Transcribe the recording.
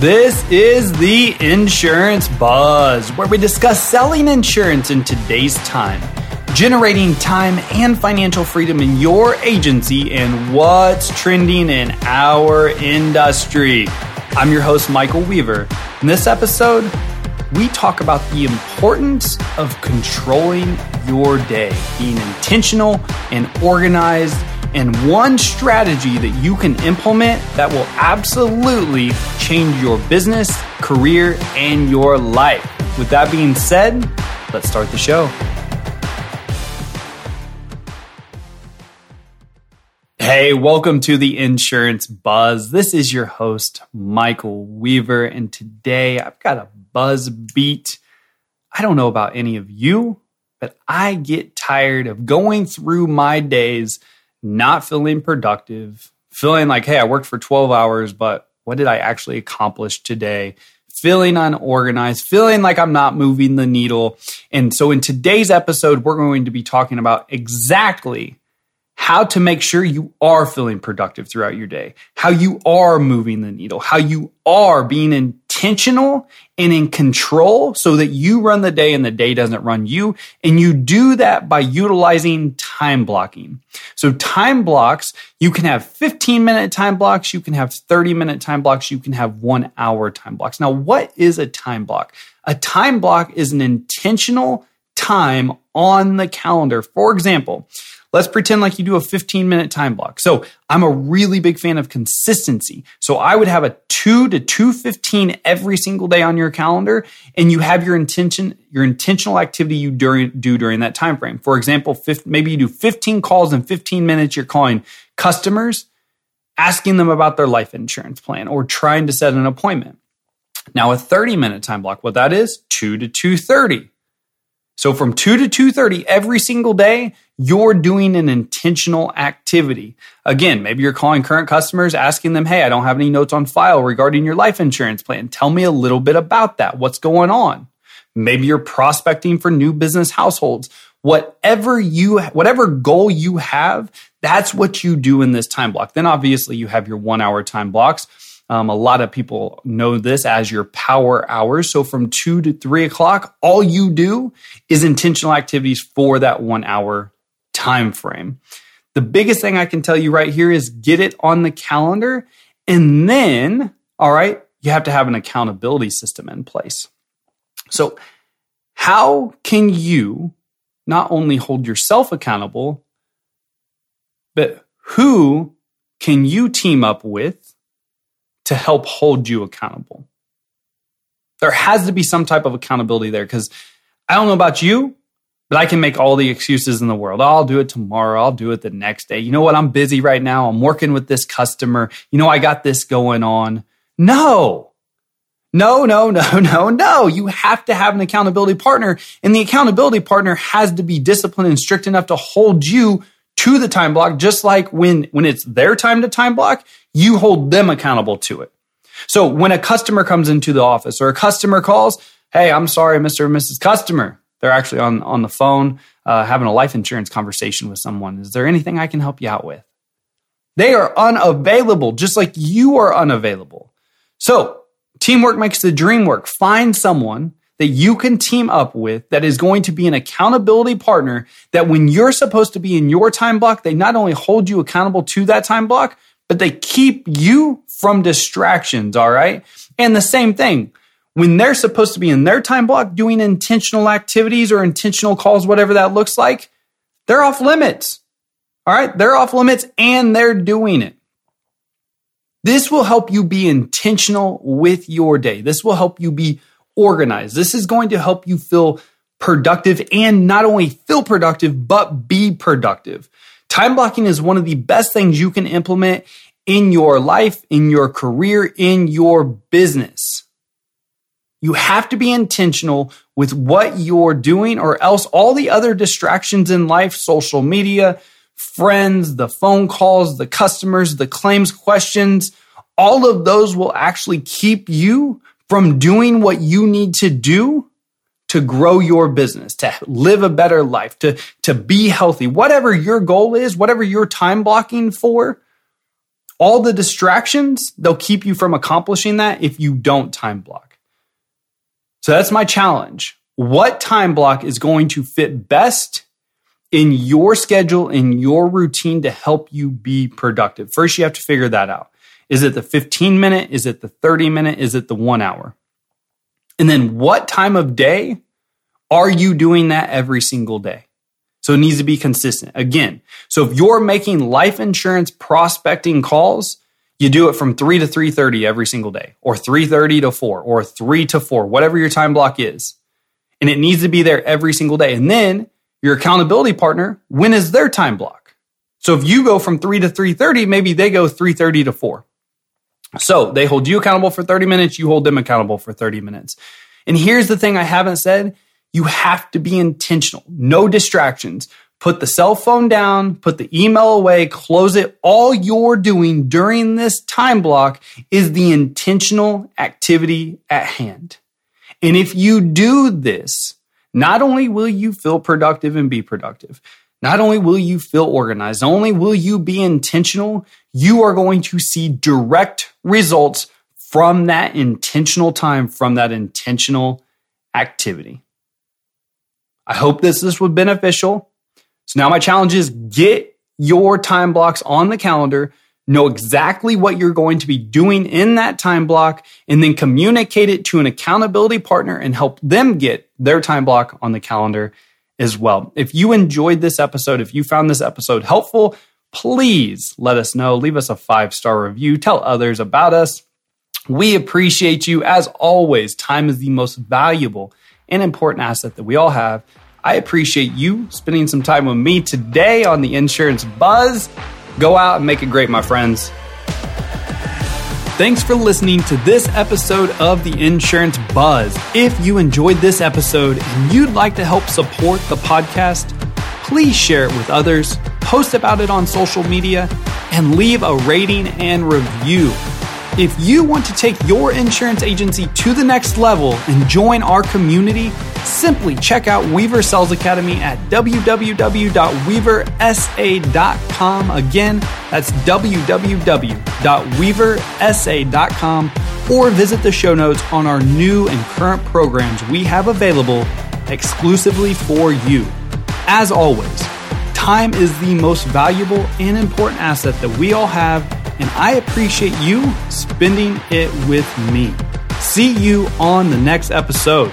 This is the Insurance Buzz, where we discuss selling insurance in today's time, generating time and financial freedom in your agency, and what's trending in our industry. I'm your host, Michael Weaver. In this episode, we talk about the importance of controlling your day, being intentional and organized and one strategy that you can implement that will absolutely change your business, career, and your life. With that being said, let's start the show. Hey, welcome to the Insurance Buzz. This is your host, Michael Weaver, and today I've got a buzz beat. I don't know about any of you, but I get tired of going through my days not feeling productive, feeling like, hey, I worked for 12 hours, but what did I actually accomplish today? Feeling unorganized, feeling like I'm not moving the needle. And so in today's episode, we're going to be talking about exactly how to make sure you are feeling productive throughout your day, how you are moving the needle, how you are being intentional and in control so that you run the day and the day doesn't run you. And you do that by utilizing time blocking. So time blocks, you can have 15 minute time blocks, you can have 30 minute time blocks, you can have one hour time blocks. Now, what is a time block? A time block is an intentional time on the calendar. For example, Let's pretend like you do a 15 minute time block. So I'm a really big fan of consistency. So I would have a 2 to 215 every single day on your calendar and you have your intention your intentional activity you during, do during that time frame. For example, maybe you do 15 calls in 15 minutes you're calling customers asking them about their life insurance plan or trying to set an appointment. Now a 30 minute time block, what that is, 2 to 230. So from 2 to 2:30 every single day, you're doing an intentional activity. Again, maybe you're calling current customers asking them, "Hey, I don't have any notes on file regarding your life insurance plan. Tell me a little bit about that. What's going on?" Maybe you're prospecting for new business households. Whatever you whatever goal you have, that's what you do in this time block. Then obviously you have your 1-hour time blocks um, a lot of people know this as your power hours. So from two to three o'clock, all you do is intentional activities for that one hour time frame. The biggest thing I can tell you right here is get it on the calendar. And then, all right, you have to have an accountability system in place. So, how can you not only hold yourself accountable, but who can you team up with to help hold you accountable. There has to be some type of accountability there because I don't know about you, but I can make all the excuses in the world. I'll do it tomorrow. I'll do it the next day. You know what? I'm busy right now. I'm working with this customer. You know, I got this going on. No, no, no, no, no, no. You have to have an accountability partner, and the accountability partner has to be disciplined and strict enough to hold you to the time block, just like when, when it's their time to time block, you hold them accountable to it. So when a customer comes into the office or a customer calls, Hey, I'm sorry, Mr. and Mrs. Customer. They're actually on, on the phone, uh, having a life insurance conversation with someone. Is there anything I can help you out with? They are unavailable, just like you are unavailable. So teamwork makes the dream work. Find someone that you can team up with that is going to be an accountability partner that when you're supposed to be in your time block, they not only hold you accountable to that time block, but they keep you from distractions. All right. And the same thing when they're supposed to be in their time block doing intentional activities or intentional calls, whatever that looks like, they're off limits. All right. They're off limits and they're doing it. This will help you be intentional with your day. This will help you be organized. This is going to help you feel productive and not only feel productive, but be productive. Time blocking is one of the best things you can implement in your life, in your career, in your business. You have to be intentional with what you're doing, or else all the other distractions in life, social media, friends, the phone calls, the customers, the claims questions, all of those will actually keep you from doing what you need to do to grow your business, to live a better life, to, to be healthy, whatever your goal is, whatever you're time blocking for, all the distractions, they'll keep you from accomplishing that if you don't time block. So that's my challenge. What time block is going to fit best in your schedule, in your routine to help you be productive? First, you have to figure that out. Is it the 15 minute? Is it the 30 minute? Is it the one hour? And then what time of day are you doing that every single day? So it needs to be consistent. Again, so if you're making life insurance prospecting calls, you do it from 3 to 3:30 every single day or 3:30 to 4 or 3 to 4, whatever your time block is. And it needs to be there every single day. And then your accountability partner, when is their time block? So if you go from 3 to 3:30, maybe they go 3:30 to 4. So they hold you accountable for 30 minutes, you hold them accountable for 30 minutes. And here's the thing I haven't said you have to be intentional, no distractions. Put the cell phone down, put the email away, close it. All you're doing during this time block is the intentional activity at hand. And if you do this, not only will you feel productive and be productive, not only will you feel organized, not only will you be intentional, you are going to see direct results from that intentional time, from that intentional activity. I hope this this was beneficial. So now my challenge is get your time blocks on the calendar, know exactly what you're going to be doing in that time block, and then communicate it to an accountability partner and help them get their time block on the calendar as well. If you enjoyed this episode, if you found this episode helpful, please let us know. Leave us a five star review. Tell others about us. We appreciate you. As always, time is the most valuable and important asset that we all have. I appreciate you spending some time with me today on the Insurance Buzz. Go out and make it great, my friends. Thanks for listening to this episode of the Insurance Buzz. If you enjoyed this episode and you'd like to help support the podcast, please share it with others, post about it on social media, and leave a rating and review. If you want to take your insurance agency to the next level and join our community, simply check out Weaver Sales Academy at www.weaversa.com. Again, that's www.weaversa.com or visit the show notes on our new and current programs we have available exclusively for you. As always, time is the most valuable and important asset that we all have and I appreciate you spending it with me. See you on the next episode.